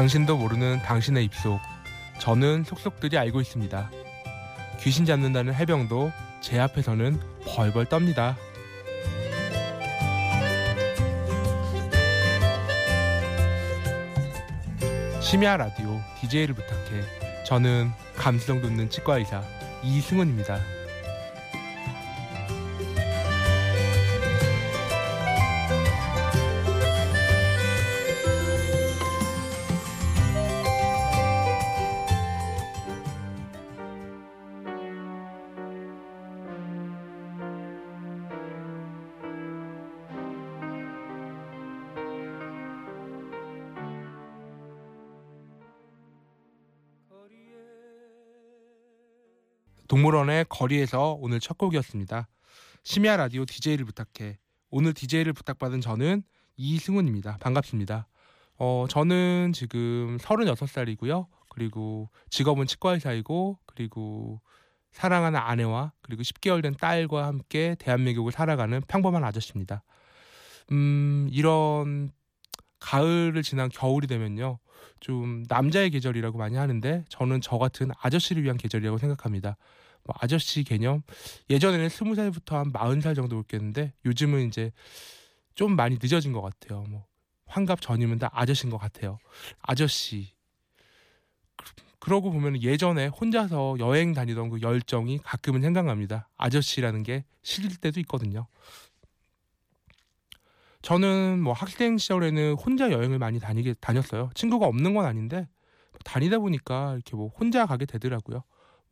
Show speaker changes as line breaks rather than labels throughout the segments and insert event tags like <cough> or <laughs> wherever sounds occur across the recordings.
당신도 모르는 당신의 입속. 저는 속속들이 알고 있습니다. 귀신 잡는다는 해병도 제 앞에서는 벌벌 떱니다. 심야 라디오 DJ를 부탁해. 저는 감수성 돋는 치과 의사 이승훈입니다. 동물원의 거리에서 오늘 첫 곡이었습니다. 심야 라디오 DJ를 부탁해. 오늘 DJ를 부탁받은 저는 이승훈입니다. 반갑습니다. 어, 저는 지금 36살이고요. 그리고 직업은 치과의사이고 그리고 사랑하는 아내와 그리고 10개월 된 딸과 함께 대한민국을 살아가는 평범한 아저씨입니다. 음, 이런 가을을 지난 겨울이 되면요. 좀 남자의 계절이라고 많이 하는데 저는 저 같은 아저씨를 위한 계절이라고 생각합니다. 뭐 아저씨 개념 예전에는 스무 살부터 한 마흔 살 정도 있겠는데 요즘은 이제 좀 많이 늦어진 것 같아요. 뭐 환갑 전이면 다 아저씨인 것 같아요. 아저씨. 그러고 보면 예전에 혼자서 여행 다니던 그 열정이 가끔은 생각납니다. 아저씨라는 게 싫을 때도 있거든요. 저는 뭐 학생 시절에는 혼자 여행을 많이 다니게 다녔어요. 친구가 없는 건 아닌데 다니다 보니까 이렇게 뭐 혼자 가게 되더라고요.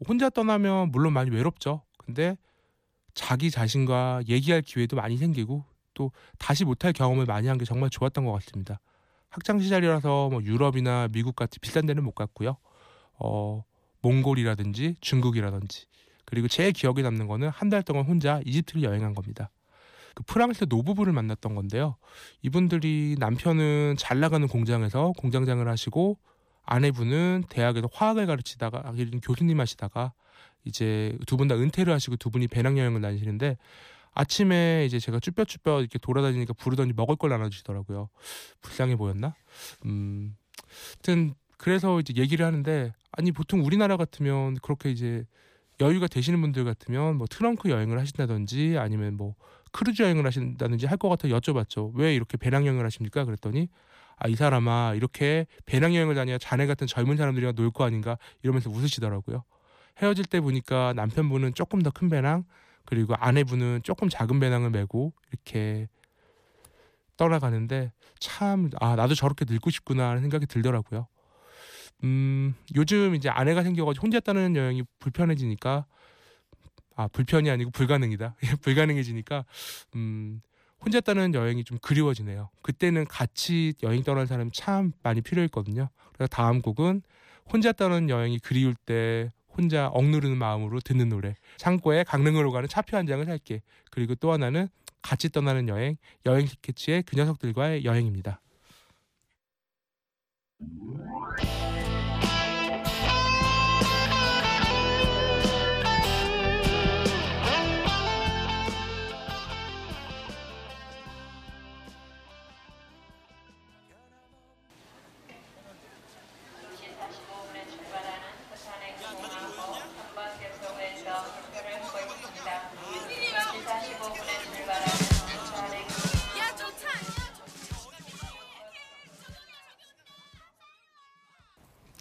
혼자 떠나면 물론 많이 외롭죠. 근데 자기 자신과 얘기할 기회도 많이 생기고 또 다시 못할 경험을 많이 한 게 정말 좋았던 것 같습니다. 학창 시절이라서 뭐 유럽이나 미국 같이 비싼 데는 못 갔고요. 어, 몽골이라든지 중국이라든지 그리고 제일 기억에 남는 거는 한 달 동안 혼자 이집트를 여행한 겁니다. 그 프랑스 노부부를 만났던 건데요. 이분들이 남편은 잘 나가는 공장에서 공장장을 하시고 아내분은 대학에서 화학을 가르치다가 교수님 하시다가 이제 두 분 다 은퇴를 하시고 두 분이 배낭여행을 다니시는데 아침에 이제 제가 쭈뼛쭈뼛 이렇게 돌아다니니까 부르더니 먹을 걸 나눠주시더라고요. 불쌍해 보였나? 음, 하여튼 그래서 이제 얘기를 하는데 아니 보통 우리나라 같으면 그렇게 이제 여유가 되시는 분들 같으면 뭐 트렁크 여행을 하신다든지 아니면 뭐 크루즈 여행을 하신다든지 할 것 같아 여쭤봤죠. 왜 이렇게 배낭 여행을 하십니까? 그랬더니 아, 이 사람아, 이렇게 배낭 여행을 다녀야 자네 같은 젊은 사람들이랑 놀 거 아닌가 이러면서 웃으시더라고요. 헤어질 때 보니까 남편분은 조금 더 큰 배낭, 그리고 아내분은 조금 작은 배낭을 메고 이렇게 떠나가는데 참, 아, 나도 저렇게 늙고 싶구나 하는 생각이 들더라고요. 음, 요즘 이제 아내가 생겨가지고 혼자 떠나는 여행이 불편해지니까 아 불편이 아니고 불가능이다 <laughs> 불가능해지니까 음 혼자 떠나는 여행이 좀 그리워지네요. 그때는 같이 여행 떠나는 사람이 참 많이 필요했거든요. 그래서 다음 곡은 혼자 떠나는 여행이 그리울 때 혼자 억누르는 마음으로 듣는 노래. 창고에 강릉으로 가는 차표 한 장을 살게. 그리고 또 하나는 같이 떠나는 여행, 여행 스케치의 그 녀석들과의 여행입니다.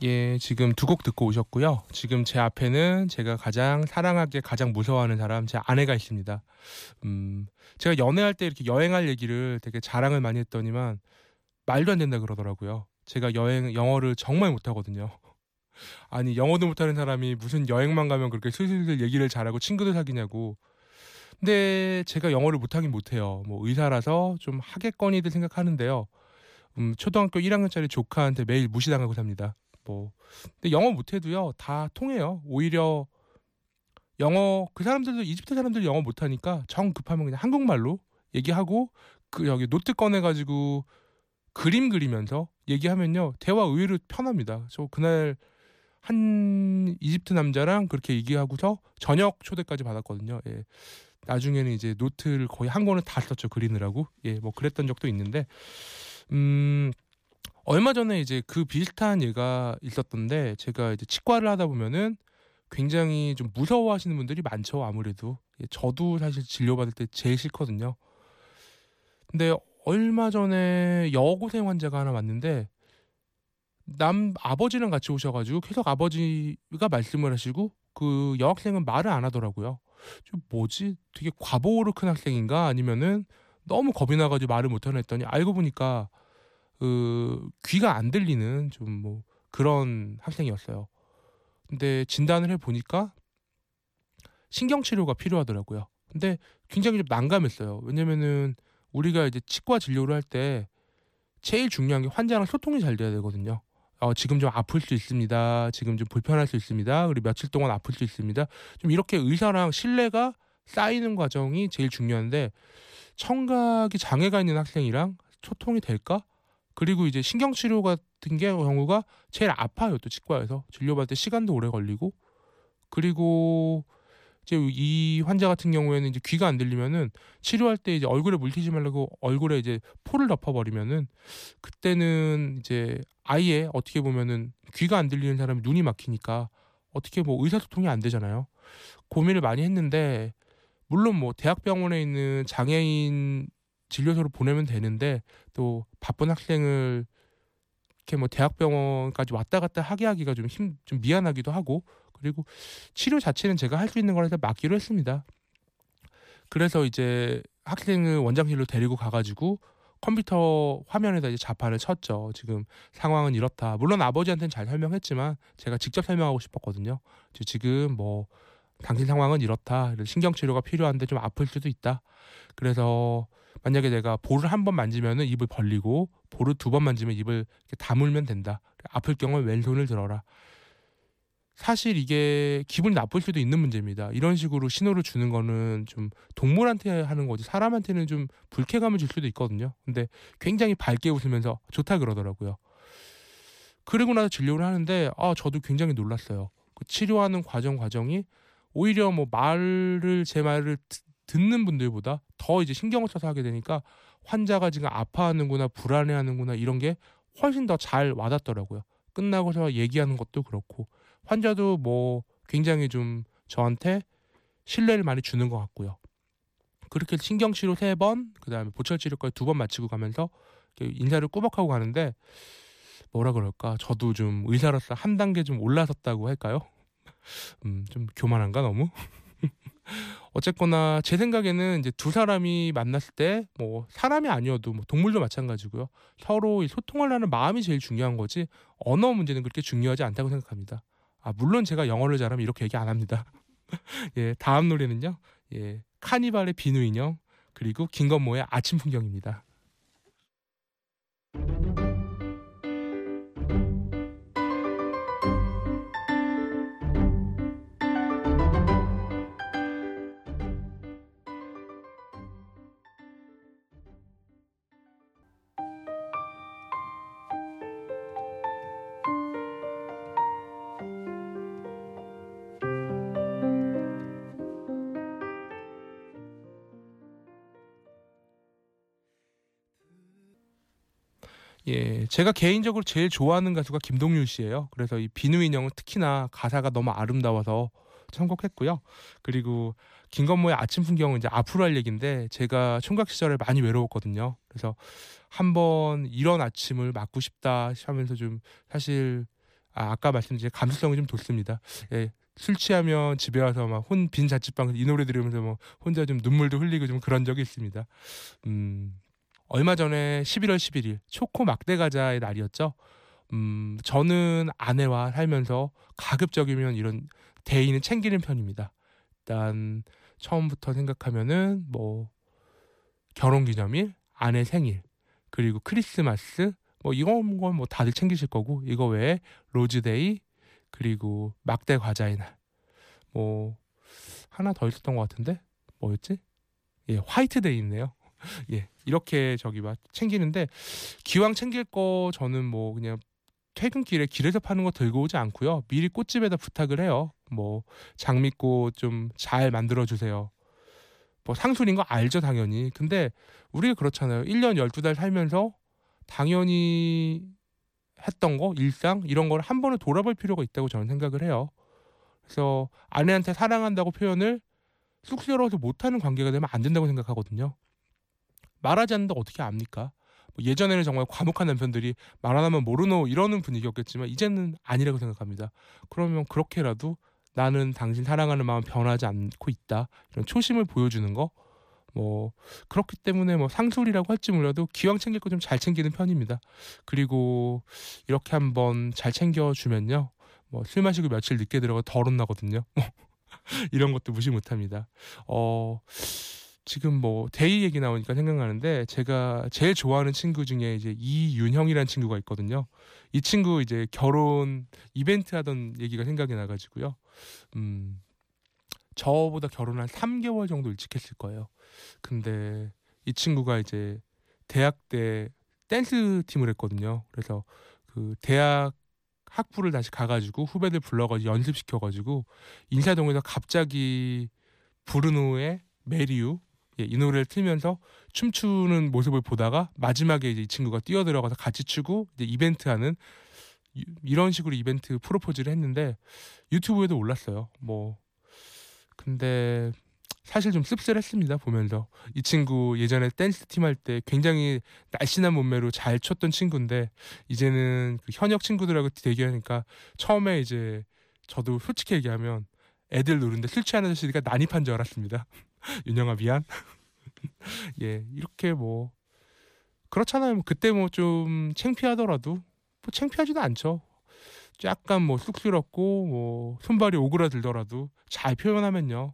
예, 지금 두 곡 듣고 오셨고요. 지금 제 앞에는 제가 가장 사랑하게 가장 무서워하는 사람 제 아내가 있습니다. 음, 제가 연애할 때 이렇게 여행할 얘기를 되게 자랑을 많이 했더니만 말도 안 된다 그러더라고요. 제가 여행 영어를 정말 못하거든요. <laughs> 아니 영어도 못하는 사람이 무슨 여행만 가면 그렇게 슬슬 얘기를 잘하고 친구들 사귀냐고. 근데 제가 영어를 못하긴 못해요. 뭐 의사라서 좀 하겠거니들 생각하는데요. 음, 초등학교 1학년짜리 조카한테 매일 무시당하고 삽니다. 뭐 근데 영어 못해도요 다 통해요. 오히려 영어 그 사람들도 이집트 사람들 영어 못하니까 정 급하면 그냥 한국말로 얘기하고 그 여기 노트 꺼내가지고 그림 그리면서 얘기하면요 대화 의외로 편합니다. 저 그날 한 이집트 남자랑 그렇게 얘기하고서 저녁 초대까지 받았거든요. 예. 나중에는 이제 노트를 거의 한 권을 다 썼죠 그리느라고. 예, 뭐 그랬던 적도 있는데, 음 얼마 전에 이제 그 비슷한 예가 있었던데 제가 이제 치과를 하다 보면은 굉장히 좀 무서워하시는 분들이 많죠 아무래도 예, 저도 사실 진료받을 때 제일 싫거든요. 근데 얼마 전에 여고생 환자가 하나 왔는데 남 아버지랑 같이 오셔가지고 계속 아버지가 말씀을 하시고 그 여학생은 말을 안 하더라고요. 좀 뭐지? 되게 과보로 큰 학생인가? 아니면은 너무 겁이 나가지고 말을 못하는 했더니 알고 보니까 그 귀가 안 들리는 좀 뭐 그런 학생이었어요. 근데 진단을 해 보니까 신경 치료가 필요하더라고요. 근데 굉장히 좀 난감했어요. 왜냐면은 우리가 이제 치과 진료를 할 때 제일 중요한 게 환자랑 소통이 잘 돼야 되거든요. 어, 지금 좀 아플 수 있습니다. 지금 좀 불편할 수 있습니다. 그리고 며칠 동안 아플 수 있습니다. 좀 이렇게 의사랑 신뢰가 쌓이는 과정이 제일 중요한데 청각이 장애가 있는 학생이랑 소통이 될까? 그리고 이제 신경치료 같은 게 경우가 제일 아파요. 또 치과에서 진료받을 때 시간도 오래 걸리고 그리고 이제 이 환자 같은 경우에는 이제 귀가 안 들리면은 치료할 때 이제 얼굴에 물티지 말라고 얼굴에 이제 포를 덮어버리면은 그때는 이제 아예 어떻게 보면은 귀가 안 들리는 사람이 눈이 막히니까 어떻게 뭐 의사소통이 안 되잖아요. 고민을 많이 했는데 물론 뭐 대학병원에 있는 장애인 진료소로 보내면 되는데 또 바쁜 학생을 이렇게 뭐 대학병원까지 왔다 갔다 하게 하기가 좀 힘좀 미안하기도 하고 그리고 치료 자체는 제가 할 수 있는 거라서 맡기로 했습니다. 그래서 이제 학생을 원장실로 데리고 가가지고 컴퓨터 화면에다 이제 자판을 쳤죠. 지금 상황은 이렇다. 물론 아버지한테는 잘 설명했지만 제가 직접 설명하고 싶었거든요. 지금 뭐 당신 상황은 이렇다. 신경 치료가 필요한데 좀 아플 수도 있다. 그래서 만약에 내가 볼을 한 번 만지면은 입을 벌리고 볼을 두 번 만지면 입을 다물면 된다. 아플 경우에 왼손을 들어라. 사실 이게 기분이 나쁠 수도 있는 문제입니다. 이런 식으로 신호를 주는 거는 좀 동물한테 하는 거지 사람한테는 좀 불쾌감을 줄 수도 있거든요. 근데 굉장히 밝게 웃으면서 좋다 그러더라고요. 그리고 나서 진료를 하는데 아 저도 굉장히 놀랐어요. 그 치료하는 과정 과정이 오히려 뭐 말을 제 말을 듣는 분들보다 더 이제 신경을 써서 하게 되니까 환자가 지금 아파하는구나 불안해하는구나 이런 게 훨씬 더 잘 와닿더라고요. 끝나고서 얘기하는 것도 그렇고 환자도 뭐 굉장히 좀 저한테 신뢰를 많이 주는 것 같고요. 그렇게 신경치료 세 번, 그 다음에 보철치료까지 두 번 마치고 가면서 인사를 꾸벅하고 가는데 뭐라 그럴까? 저도 좀 의사로서 한 단계 좀 올라섰다고 할까요? 음, 좀 교만한가 너무? <laughs> 어쨌거나 제 생각에는 이제 두 사람이 만났을 때 뭐 사람이 아니어도 뭐 동물도 마찬가지고요. 서로 소통하려는 마음이 제일 중요한 거지 언어 문제는 그렇게 중요하지 않다고 생각합니다. 아 물론 제가 영어를 잘하면 이렇게 얘기 안 합니다. <laughs> 예 다음 노래는요. 예 카니발의 비누 인형 그리고 김건모의 아침 풍경입니다. 예, 제가 개인적으로 제일 좋아하는 가수가 김동률 씨예요. 그래서 이 비누 인형은 특히나 가사가 너무 아름다워서 선곡했고요. 그리고 김건모의 아침 풍경은 이제 앞으로 할 얘기인데 제가 총각 시절에 많이 외로웠거든요. 그래서 한번 이런 아침을 맞고 싶다 하면서 좀 사실 아, 아까 말씀드린 감수성이 좀 돋습니다. 예, 술 취하면 집에 와서 막 혼 빈 자취방에서 이 노래 들으면서 뭐 혼자 좀 눈물도 흘리고 좀 그런 적이 있습니다. 음, 얼마 전에 11월 11일 초코 막대 과자의 날이었죠. 음, 저는 아내와 살면서 가급적이면 이런 day를 챙기는 편입니다. 일단 처음부터 생각하면은 뭐 결혼 기념일, 아내 생일, 그리고 크리스마스 뭐 이런 건 뭐 다들 챙기실 거고 이거 외에 로즈데이 그리고 막대 과자의 날. 뭐 하나 더 있었던 것 같은데 뭐였지? 예, 화이트데이 있네요. <laughs> 예, 이렇게 저기 막 챙기는데 기왕 챙길 거 저는 뭐 그냥 퇴근길에 길에서 파는 거 들고 오지 않고요. 미리 꽃집에다 부탁을 해요. 뭐 장미꽃 좀 잘 만들어 주세요. 뭐 상술인 거 알죠, 당연히. 근데 우리가 그렇잖아요. 1년 12달 살면서 당연히 했던 거 일상 이런 걸 한 번은 돌아볼 필요가 있다고 저는 생각을 해요. 그래서 아내한테 사랑한다고 표현을 쑥스러워서 못하는 관계가 되면 안 된다고 생각하거든요. 말하지 않는데 어떻게 압니까? 뭐 예전에는 정말 과묵한 남편들이 말 안 하면 모르노 이러는 분위기였겠지만 이제는 아니라고 생각합니다. 그러면 그렇게라도 나는 당신 사랑하는 마음 변하지 않고 있다 이런 초심을 보여주는 거. 뭐 그렇기 때문에 뭐 상술이라고 할지 몰라도 기왕 챙길 거 좀 잘 챙기는 편입니다. 그리고 이렇게 한번 잘 챙겨 주면요. 뭐 술 마시고 며칠 늦게 들어가 덜 혼나거든요. <laughs> 이런 것도 무시 못합니다. 어 지금 뭐 day 얘기 나오니까 생각나는데 제가 제일 좋아하는 친구 중에 이제 이윤형이라는 친구가 있거든요. 이 친구 이제 결혼 이벤트 하던 얘기가 생각이 나가지고요. 음 저보다 결혼 한 3개월 정도 일찍 했을 거예요. 근데 이 친구가 이제 대학 때 댄스 팀을 했거든요. 그래서 그 대학 학부를 다시 가가지고 후배들 불러가지고 연습시켜가지고 인사동에서 갑자기 브루노의 메리유 예, 이 노래를 틀면서 춤추는 모습을 보다가 마지막에 이제 이 친구가 뛰어들어가서 같이 추고 이제 이벤트 하는 이런 식으로 이벤트 프로포즈를 했는데 유튜브에도 올랐어요. 뭐 근데 사실 좀 씁쓸했습니다 보면서 이 친구 예전에 댄스 팀 할 때 굉장히 날씬한 몸매로 잘 췄던 친구인데 이제는 그 현역 친구들하고 대기하니까 처음에 이제 저도 솔직히 얘기하면 애들 노는데 술 취한 아저씨가 난입한 줄 알았습니다. <laughs> 윤영아 미안. <laughs> 예 이렇게 뭐 그렇잖아요. 뭐 그때 뭐 좀 창피하더라도 뭐 창피하지도 않죠. 약간 뭐 쑥스럽고 뭐 손발이 오그라들더라도 잘 표현하면요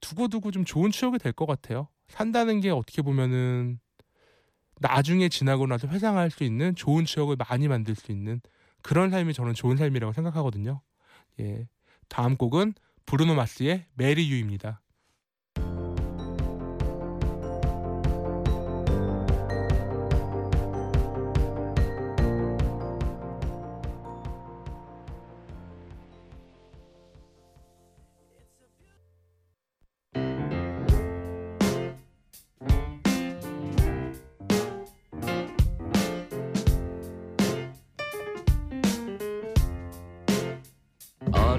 두고두고 좀 좋은 추억이 될 것 같아요. 산다는 게 어떻게 보면은 나중에 지나고 나서 회상할 수 있는 좋은 추억을 많이 만들 수 있는 그런 삶이 저는 좋은 삶이라고 생각하거든요. 예. 다음 곡은 브루노 마스의 메리 유입니다.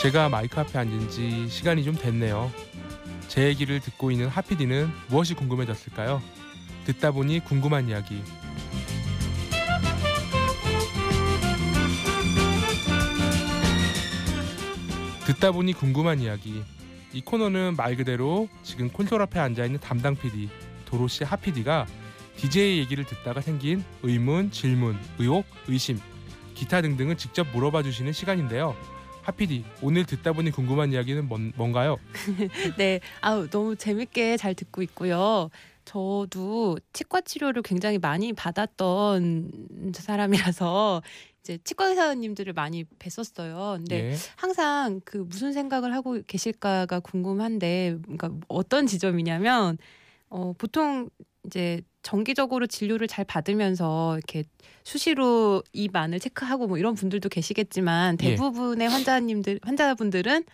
제가 마이크 앞에 앉은 지 시간이 좀 됐네요. 제 얘기를 듣고 있는 하피디는 무엇이 궁금해졌을까요? 듣다 보니 궁금한 이야기. 듣다 보니 궁금한 이야기. 이 코너는 말 그대로 지금 콘솔 앞에 앉아 있는 담당 PD 도로시 하피디가 DJ 얘기를 듣다가 생긴 의문, 질문, 의혹, 의심, 기타 등등을 직접 물어봐 주시는 시간인데요. 하피디 오늘 듣다 보니 궁금한 이야기는 뭔, 뭔가요? <laughs>
네, 아우 너무 재밌게 잘 듣고 있고요. 저도 치과 치료를 굉장히 많이 받았던 사람이라서 이제 치과 의사님들을 많이 뵀었어요. 근데 예. 항상 그 무슨 생각을 하고 계실까가 궁금한데, 그러니까 어떤 지점이냐면 어, 보통 이제 정기적으로 진료를 잘 받으면서 이렇게 수시로 입 안을 체크하고 뭐 이런 분들도 계시겠지만 예. 대부분의 예. 환자님들 환자분들은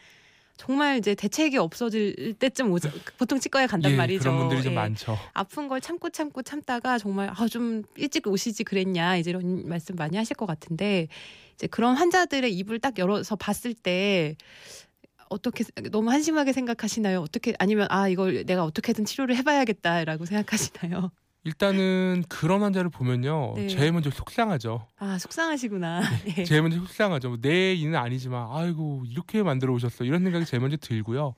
정말 이제 대책이 없어질 때쯤 오죠. 보통 치과에 간단
예,
말이죠.
그런 분들이 좀 예. 많죠.
아픈 걸 참고 참고 참다가 정말 아 좀 일찍 오시지 그랬냐 이제 이런 말씀 많이 하실 것 같은데 이제 그런 환자들의 입을 딱 열어서 봤을 때 어떻게 너무 한심하게 생각하시나요? 어떻게 아니면 아 이걸 내가 어떻게든 치료를 해봐야겠다라고 <laughs> 생각하시나요?
일단은 그런 환자를 보면요 네. 제일 먼저 속상하죠.
아 속상하시구나.
네. 네. <laughs> 제일 먼저 속상하죠. 뭐내 이는 아니지만 아이고 이렇게 만들어 오셨어 이런 생각이 제일 먼저 들고요.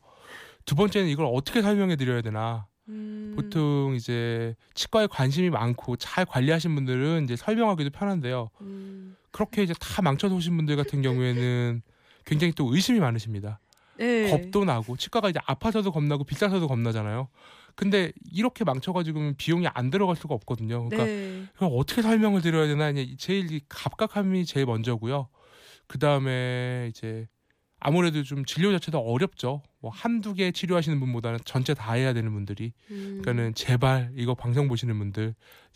두 번째는 이걸 어떻게 설명해 드려야 되나. 음... 보통 이제 치과에 관심이 많고 잘 관리하신 분들은 이제 설명하기도 편한데요. 음... 그렇게 이제 다 망쳐서 오신 분들 같은 경우에는 굉장히 또 의심이 많으십니다.
네.
겁도 나고 치과가 이제 아파서도 겁나고 비싸서도 겁나잖아요. 근데 이렇게 망쳐가지고 비용이 안 들어갈 수가 없거든요. 그러니까
네.
그럼 어떻게 설명을 드려야 되나 이제 제일 이 갑갑함이 제일 먼저고요. 그 다음에 이제 아무래도 좀 진료 자체도 어렵죠. 뭐 한두 개 치료하시는 분보다는 전체 다 해야 되는 분들이.
음.
그러니까는 제발 이거 방송 보시는 분들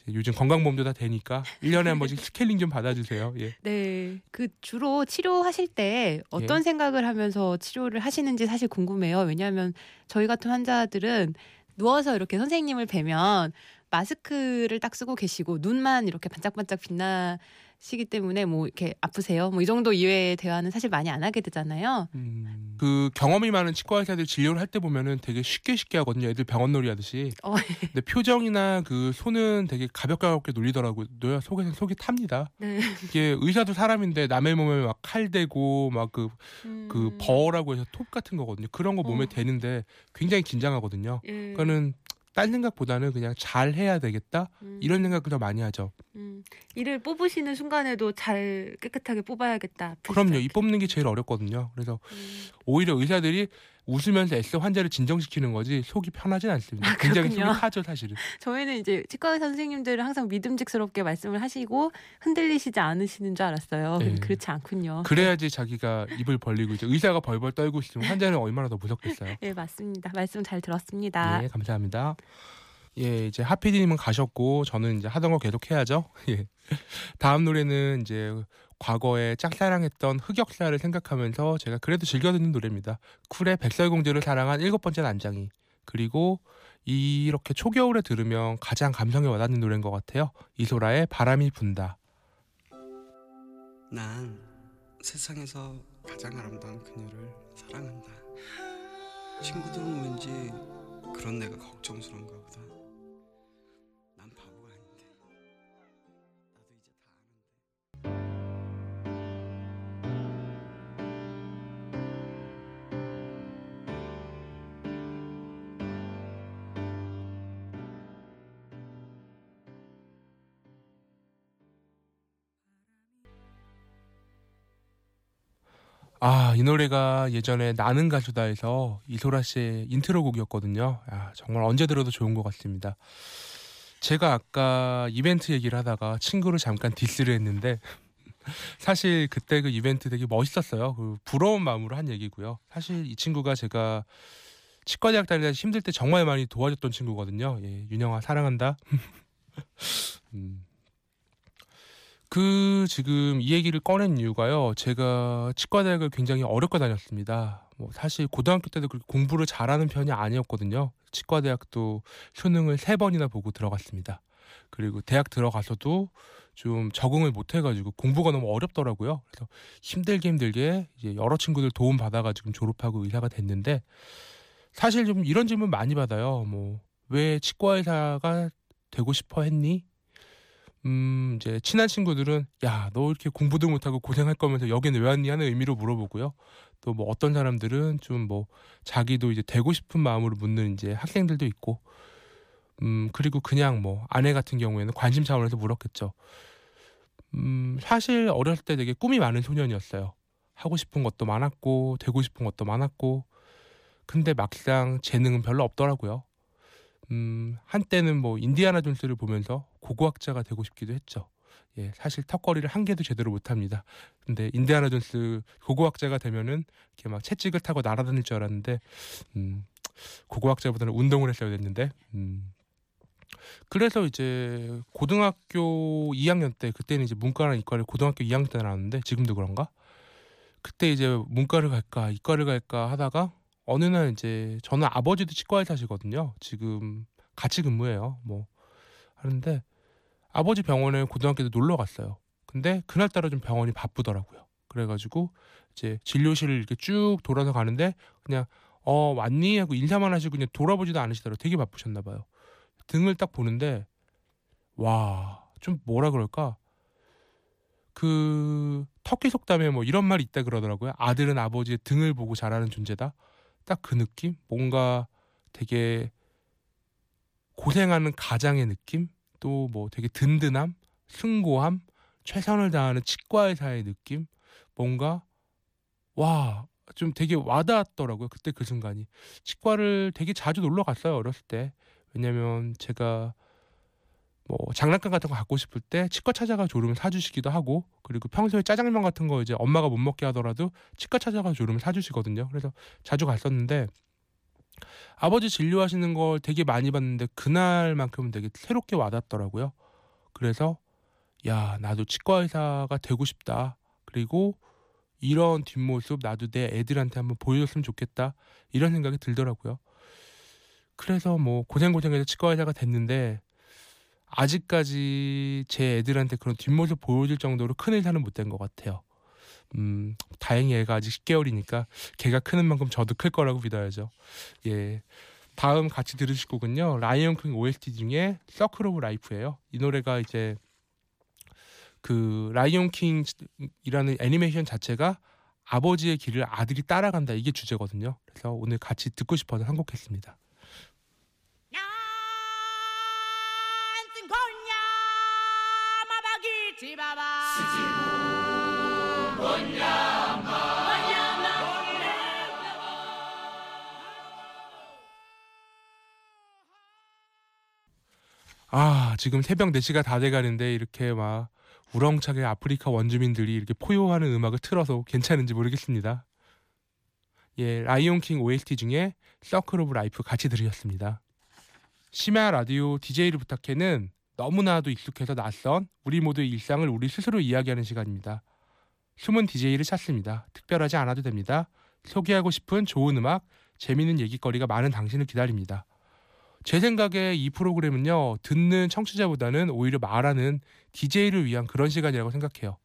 요즘 건강보험도 다 되니까 1년에 한 번씩 <laughs> 스케일링 좀 받아주세요. 예.
네. 그 주로 치료하실 때 어떤
예.
생각을 하면서 치료를 하시는지 사실 궁금해요. 왜냐하면 저희 같은 환자들은 누워서 이렇게 선생님을 뵈면 마스크를 딱 쓰고 계시고 눈만 이렇게 반짝반짝 빛나시기 때문에 뭐 이렇게 아프세요? 뭐 이 정도 이외의 대화는 사실 많이 안 하게 되잖아요.
음, 그 경험이 많은 치과 의사들 진료를 할 때 보면은 되게 쉽게 쉽게 하거든요. 애들 병원놀이 하듯이.
어,
근데 표정이나 그 손은 되게 가볍게 가볍게 놀리더라고요. 속에서 속이 탑니다.
네.
이게 의사도 사람인데 남의 몸에 막 칼 대고 막그그
음.
버라고 해서 톱 같은 거거든요. 그런 거 몸에
어.
대는데 굉장히 긴장하거든요.
예.
그거는 딴 생각보다는 그냥 잘 해야 되겠다
음.
이런 생각을 더 많이 하죠.
음, 이를 뽑으시는 순간에도 잘 깨끗하게 뽑아야겠다.
그럼요. 이 뽑는 게 제일 어렵거든요. 그래서
음.
오히려 의사들이 웃으면서 애써 환자를 진정시키는 거지 속이 편하진 않습니다.
아,
굉장히. 속이 타죠 사실은. <laughs>
저희는 이제 치과 의사 선생님들은 항상 믿음직스럽게 말씀을 하시고 흔들리시지 않으시는 줄 알았어요.
네.
그렇지 않군요.
그래야지 자기가 입을 벌리고 이제 의사가 벌벌 떨고 있으면 환자는 얼마나 더 무섭겠어요.
네, 맞습니다. 말씀 잘 들었습니다.
예, 감사합니다. 예, 이제 하피디님은 가셨고 저는 이제 하던 거 계속 해야죠. <laughs> 예. 다음 노래는 이제 과거에 짝사랑했던 흑역사를 생각하면서 제가 그래도 즐겨 듣는 노래입니다. 쿨의 백설공주를 사랑한 일곱 번째 난장이 그리고 이렇게 초겨울에 들으면 가장 감성에 와닿는 노래인 것 같아요. 이소라의 바람이 분다.
난 세상에서 가장 아름다운 그녀를 사랑한다. 친구들은 왠지 그런 내가 걱정스러운가 보다. 아, 이
노래가 예전에 나는 가수다에서 이소라 씨의 인트로 곡이었거든요. 아, 정말 언제 들어도 좋은 것 같습니다. 제가 아까 이벤트 얘기를 하다가 친구를 잠깐 디스를 했는데 <laughs> 사실 그때 그 이벤트 되게 멋있었어요. 그 부러운 마음으로 한 얘기고요. 사실 이 친구가 제가 치과대학 다니다 힘들 때 정말 많이 도와줬던 친구거든요. 예, 윤형아 사랑한다. <laughs> 음. 그 지금 이 얘기를 꺼낸 이유가요. 제가 치과대학을 굉장히 어렵게 다녔습니다. 뭐 사실 고등학교 때도 그렇게 공부를 잘하는 편이 아니었거든요. 치과대학도 수능을 세 번이나 보고 들어갔습니다. 그리고 대학 들어가서도 좀 적응을 못 해가지고 공부가 너무 어렵더라고요. 그래서 힘들게 힘들게 이제 여러 친구들 도움 받아가지고 졸업하고 의사가 됐는데 사실 좀 이런 질문 많이 받아요. 뭐 왜 치과 의사가 되고 싶어 했니? 음, 이제 친한 친구들은 야, 너 이렇게 공부도 못하고 고생할 거면서 여기는 왜 왔니 하는 의미로 물어보고요. 또 뭐 어떤 사람들은 좀 뭐 자기도 이제 되고 싶은 마음으로 묻는 이제 학생들도 있고, 음, 그리고 그냥 뭐 아내 같은 경우에는 관심 차원에서 물었겠죠. 음, 사실 어렸을 때 되게 꿈이 많은 소년이었어요. 하고 싶은 것도 많았고, 되고 싶은 것도 많았고, 근데 막상 재능은 별로 없더라고요. 음, 한때는 뭐 인디아나 존스를 보면서 고고학자가 되고 싶기도 했죠. 예, 사실 턱걸이를 한 개도 제대로 못 합니다. 근데 인디아나 존스 고고학자가 되면은 이렇게 막 채찍을 타고 날아다닐 줄 알았는데, 음, 고고학자보다는 운동을 했어야 됐는데, 음. 그래서 이제 고등학교 2학년 때 그때는 이제 문과랑 이과를 고등학교 2학년 때 나왔는데 지금도 그런가? 그때 이제 문과를 갈까 이과를 갈까 하다가 어느 날 이제 저는 아버지도 치과에 사시거든요. 지금 같이 근무해요. 뭐 하는데 아버지 병원에 고등학교 때 놀러 갔어요. 근데 그날따라 좀 병원이 바쁘더라고요. 그래가지고 이제 진료실을 이렇게 쭉 돌아서 가는데 그냥 어 왔니 하고 인사만 하시고 그냥 돌아보지도 않으시더라고요. 되게 바쁘셨나 봐요. 등을 딱 보는데 와 좀 뭐라 그럴까 그 터키 속담에 뭐 이런 말이 있다 그러더라고요. 아들은 아버지의 등을 보고 자라는 존재다. 딱 그 느낌? 뭔가 되게 고생하는 가장의 느낌? 또 뭐 되게 든든함, 승고함, 최선을 다하는 치과 의사의 느낌? 뭔가 와 좀 되게 와닿았더라고요. 그때 그 순간이 치과를 되게 자주 놀러 갔어요 어렸을 때. 왜냐면 제가 뭐 장난감 같은 거 갖고 싶을 때 치과 찾아가 졸음을 사주시기도 하고 그리고 평소에 짜장면 같은 거 이제 엄마가 못 먹게 하더라도 치과 찾아가 졸음을 사주시거든요. 그래서 자주 갔었는데 아버지 진료하시는 걸 되게 많이 봤는데 그날만큼은 되게 새롭게 와닿더라고요. 그래서 야 나도 치과 의사가 되고 싶다. 그리고 이런 뒷모습 나도 내 애들한테 한번 보여줬으면 좋겠다 이런 생각이 들더라고요. 그래서 뭐 고생고생해서 치과 의사가 됐는데 아직까지 제 애들한테 그런 뒷모습 보여줄 정도로 큰 의사는 못 된 것 같아요. 음, 다행히 애가 아직 10개월이니까 걔가 크는 만큼 저도 클 거라고 믿어야죠. 예. 다음 같이 들으실 곡은요. 라이언 킹 OST 중에 Circle of Life예요. 이 노래가 이제 그 라이온 킹이라는 애니메이션 자체가 아버지의 길을 아들이 따라간다 이게 주제거든요. 그래서 오늘 같이 듣고 싶어서 선곡했습니다. 아 지금 새벽 4시가 다 돼가는데 이렇게 막 우렁차게 아프리카 원주민들이 이렇게 포효하는 음악을 틀어서 괜찮은지 모르겠습니다. 예, 라이온킹 OST 중에 Circle of Life 같이 들으셨습니다. 심야 라디오 DJ를 부탁해는 너무나도 익숙해서 낯선 우리 모두의 일상을 우리 스스로 이야기하는 시간입니다. 숨은 DJ를 찾습니다. 특별하지 않아도 됩니다. 소개하고 싶은 좋은 음악, 재미있는 얘기거리가 많은 당신을 기다립니다. 제 생각에 이 프로그램은요 듣는 청취자보다는 오히려 말하는 DJ를 위한 그런 시간이라고 생각해요.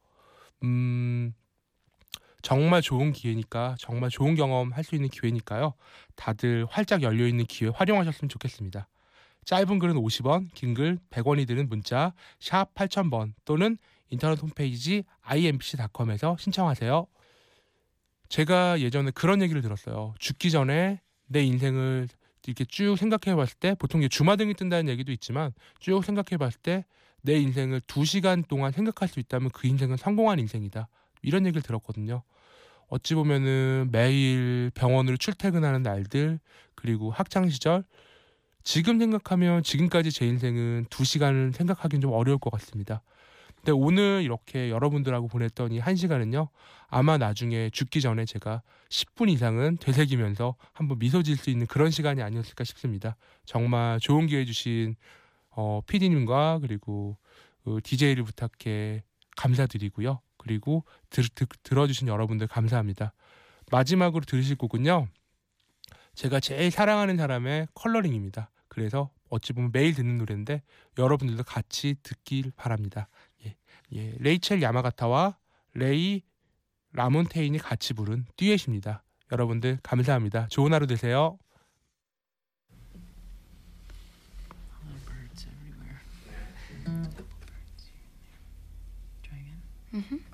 음 정말 좋은 기회니까 정말 좋은 경험 할 수 있는 기회니까요. 다들 활짝 열려 있는 기회 활용하셨으면 좋겠습니다. 짧은 글은 50원, 긴 글 100원이 드는 문자 샵 8000번 또는 인터넷 홈페이지 imbc.com에서 신청하세요. 제가 예전에 그런 얘기를 들었어요. 죽기 전에 내 인생을 이렇게 쭉 생각해 봤을 때 보통 이게 주마등이 뜬다는 얘기도 있지만 쭉 생각해 봤을 때 내 인생을 두 시간 동안 생각할 수 있다면 그 인생은 성공한 인생이다. 이런 얘기를 들었거든요. 어찌 보면은 매일 병원으로 출퇴근하는 날들 그리고 학창 시절 지금 생각하면 지금까지 제 인생은 두 시간을 생각하기는 좀 어려울 것 같습니다. 근데 오늘 이렇게 여러분들하고 보냈던 이 한 시간은요. 아마 나중에 죽기 전에 제가 10분 이상은 되새기면서 한번 미소 지을 수 있는 그런 시간이 아니었을까 싶습니다. 정말 좋은 기회 주신 어, PD님과 그리고 그 DJ를 부탁해 감사드리고요. 그리고 들, 들, 들어주신 여러분들 감사합니다. 마지막으로 들으실 곡은요. 제가 제일 사랑하는 사람의 컬러링입니다. 그래서 어찌 보면 매일 듣는 노래인데 여러분들도 같이 듣길 바랍니다. 예, 예, 레이첼 야마가타와 레이 라몬테인이 같이 부른 듀엣입니다. 여러분들 감사합니다. 좋은 하루 되세요.
Mm-hmm.